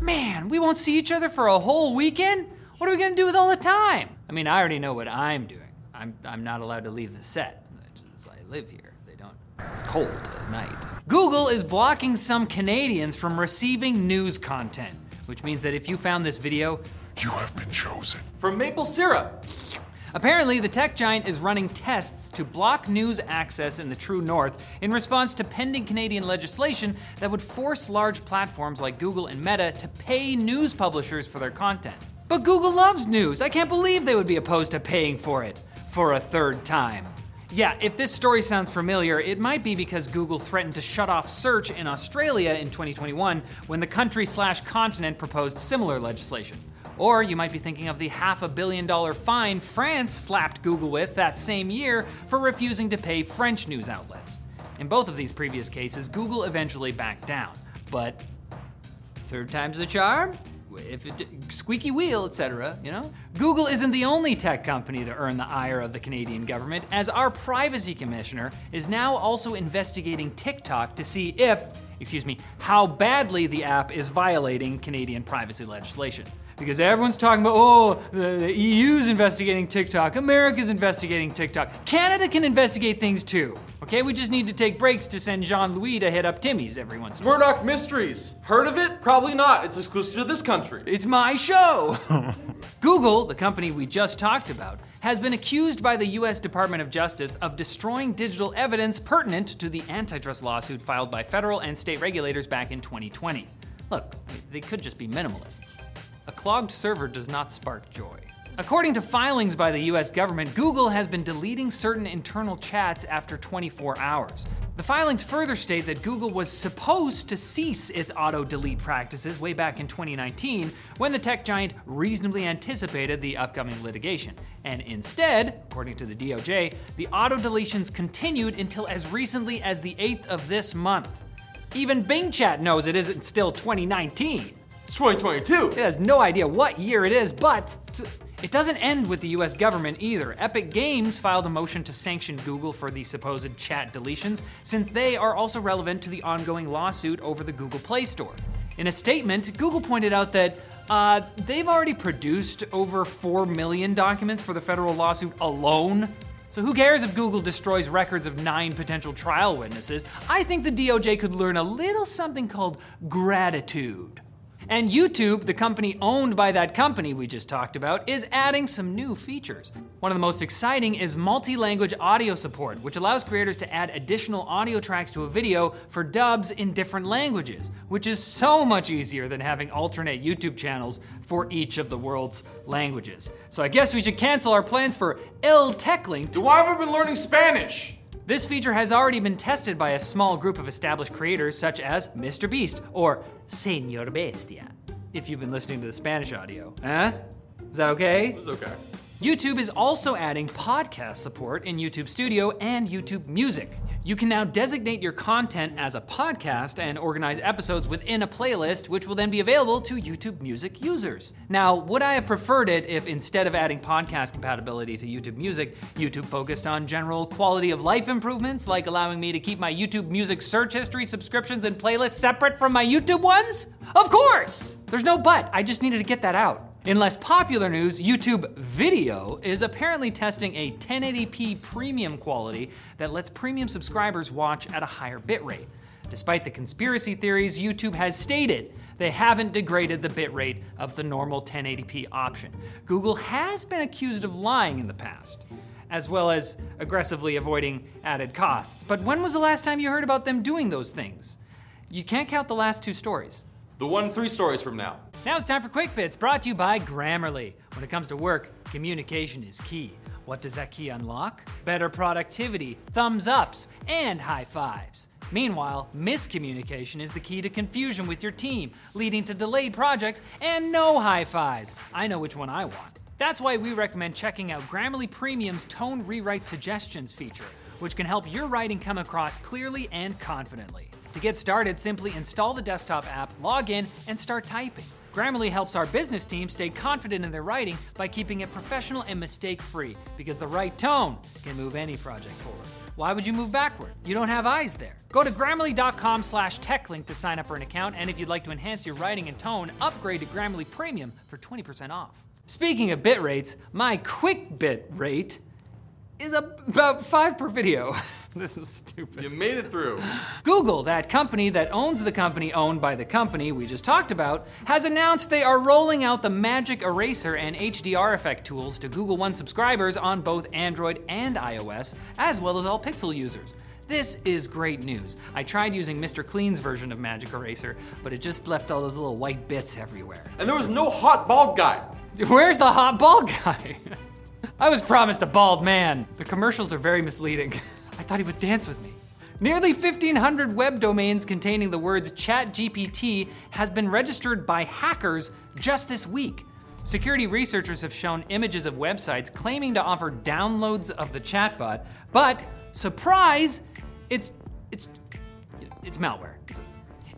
Man, we won't see each other for a whole weekend? What are we gonna do with all the time? I mean, I already know what I'm doing. I'm, I'm not allowed to leave the set. I, just, I live here. They don't. It's cold at night. Google is blocking some Canadians from receiving news content, which means that if you found this video, You have been chosen. From maple syrup. Apparently, the tech giant is running tests to block news access in the true north in response to pending Canadian legislation that would force large platforms like Google and Meta to pay news publishers for their content. But Google loves news. I can't believe they would be opposed to paying for it for a third time. Yeah, if this story sounds familiar, it might be because Google threatened to shut off search in Australia in 2021 when the country slash continent proposed similar legislation. Or you might be thinking of the half a billion dollar fine France slapped Google with that same year for refusing to pay French news outlets. In both of these previous cases, Google eventually backed down. But third time's the charm? If it, squeaky wheel, etc., you know? Google isn't the only tech company to earn the ire of the Canadian government, as our privacy commissioner is now also investigating TikTok to see if, excuse me, how badly the app is violating Canadian privacy legislation. Because everyone's talking about, oh, the, the EU's investigating TikTok, America's investigating TikTok. Canada can investigate things too. Okay, we just need to take breaks to send Jean Louis to hit up Timmy's every once in a while. Murdoch Mysteries. Heard of it? Probably not. It's exclusive to this country. It's my show! Google, the company we just talked about, has been accused by the US Department of Justice of destroying digital evidence pertinent to the antitrust lawsuit filed by federal and state regulators back in 2020. Look, they could just be minimalists. A clogged server does not spark joy. According to filings by the US government, Google has been deleting certain internal chats after 24 hours. The filings further state that Google was supposed to cease its auto delete practices way back in 2019 when the tech giant reasonably anticipated the upcoming litigation. And instead, according to the DOJ, the auto deletions continued until as recently as the 8th of this month. Even Bing Chat knows it isn't still 2019. It's 2022. It has no idea what year it is, but t- it doesn't end with the US government either. Epic Games filed a motion to sanction Google for the supposed chat deletions, since they are also relevant to the ongoing lawsuit over the Google Play Store. In a statement, Google pointed out that uh, they've already produced over 4 million documents for the federal lawsuit alone. So who cares if Google destroys records of nine potential trial witnesses? I think the DOJ could learn a little something called gratitude. And YouTube, the company owned by that company we just talked about, is adding some new features. One of the most exciting is multi language audio support, which allows creators to add additional audio tracks to a video for dubs in different languages, which is so much easier than having alternate YouTube channels for each of the world's languages. So I guess we should cancel our plans for El Techlinked Why have I been learning Spanish? This feature has already been tested by a small group of established creators such as Mr. Beast or Señor Bestia. If you've been listening to the Spanish audio, huh? Is that okay? It was okay. YouTube is also adding podcast support in YouTube Studio and YouTube Music. You can now designate your content as a podcast and organize episodes within a playlist, which will then be available to YouTube Music users. Now, would I have preferred it if instead of adding podcast compatibility to YouTube Music, YouTube focused on general quality of life improvements, like allowing me to keep my YouTube Music search history, subscriptions, and playlists separate from my YouTube ones? Of course! There's no but, I just needed to get that out. In less popular news, YouTube Video is apparently testing a 1080p premium quality that lets premium subscribers watch at a higher bitrate. Despite the conspiracy theories, YouTube has stated they haven't degraded the bitrate of the normal 1080p option. Google has been accused of lying in the past, as well as aggressively avoiding added costs. But when was the last time you heard about them doing those things? You can't count the last two stories. The one three stories from now. Now it's time for Quick Bits, brought to you by Grammarly. When it comes to work, communication is key. What does that key unlock? Better productivity, thumbs ups, and high fives. Meanwhile, miscommunication is the key to confusion with your team, leading to delayed projects and no high fives. I know which one I want. That's why we recommend checking out Grammarly Premium's Tone Rewrite Suggestions feature, which can help your writing come across clearly and confidently. To get started, simply install the desktop app, log in, and start typing. Grammarly helps our business team stay confident in their writing by keeping it professional and mistake free, because the right tone can move any project forward. Why would you move backward? You don't have eyes there. Go to grammarly.com slash techlinked to sign up for an account, and if you'd like to enhance your writing and tone, upgrade to Grammarly Premium for 20% off. Speaking of bit rates, my quick bit rate is about five per video. this is stupid. You made it through. Google, that company that owns the company owned by the company we just talked about, has announced they are rolling out the Magic Eraser and HDR effect tools to Google One subscribers on both Android and iOS, as well as all Pixel users. This is great news. I tried using Mr. Clean's version of Magic Eraser, but it just left all those little white bits everywhere. And there was no hot bald guy. Where's the hot bald guy? I was promised a bald man. The commercials are very misleading. I thought he would dance with me. Nearly 1,500 web domains containing the words ChatGPT has been registered by hackers just this week. Security researchers have shown images of websites claiming to offer downloads of the chatbot, but surprise, it's it's it's malware.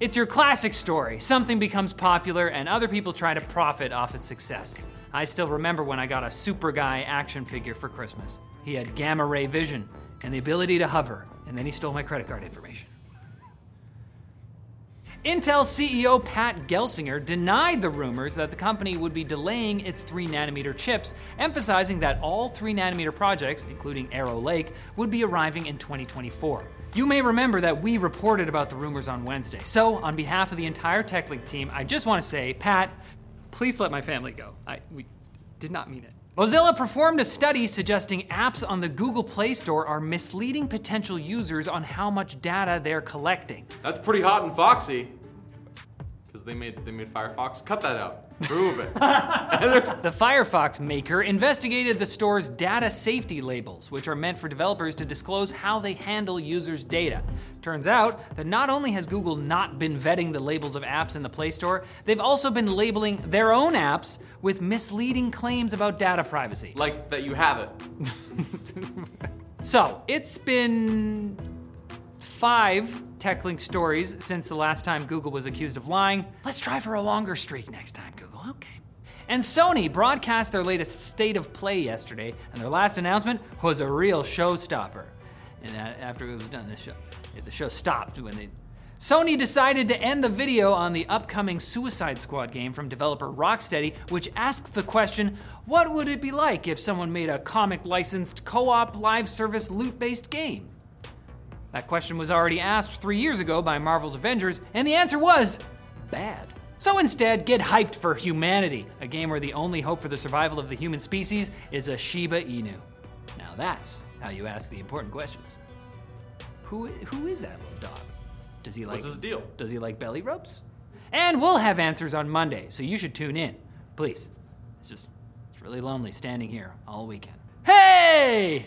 It's your classic story. Something becomes popular and other people try to profit off its success. I still remember when I got a Super Guy action figure for Christmas. He had gamma ray vision and the ability to hover, and then he stole my credit card information. Intel CEO Pat Gelsinger denied the rumors that the company would be delaying its 3 nanometer chips, emphasizing that all 3 nanometer projects, including Arrow Lake, would be arriving in 2024. You may remember that we reported about the rumors on Wednesday. So, on behalf of the entire TechLinked team, I just want to say, Pat, please let my family go. I we did not mean it. Mozilla performed a study suggesting apps on the Google Play Store are misleading potential users on how much data they're collecting. That's pretty hot and foxy. Because they made they made Firefox. Cut that out. Remove it. The Firefox maker investigated the store's data safety labels, which are meant for developers to disclose how they handle users' data. Turns out that not only has Google not been vetting the labels of apps in the Play Store, they've also been labeling their own apps with misleading claims about data privacy. like that you have it. So, it's been five TechLinked stories since the last time Google was accused of lying. Let's try for a longer streak next time, Google. Okay. And Sony broadcast their latest state of play yesterday, and their last announcement was a real showstopper. And after it was done, this show, the show stopped when they. Sony decided to end the video on the upcoming Suicide Squad game from developer Rocksteady, which asks the question what would it be like if someone made a comic licensed co op live service loot based game? That question was already asked three years ago by Marvel's Avengers, and the answer was bad. So instead, get hyped for Humanity, a game where the only hope for the survival of the human species is a Shiba Inu. Now that's how you ask the important questions. Who, who is that little dog? Does he like What's his deal? Does he like belly rubs? And we'll have answers on Monday, so you should tune in. Please. It's just it's really lonely standing here all weekend. Hey!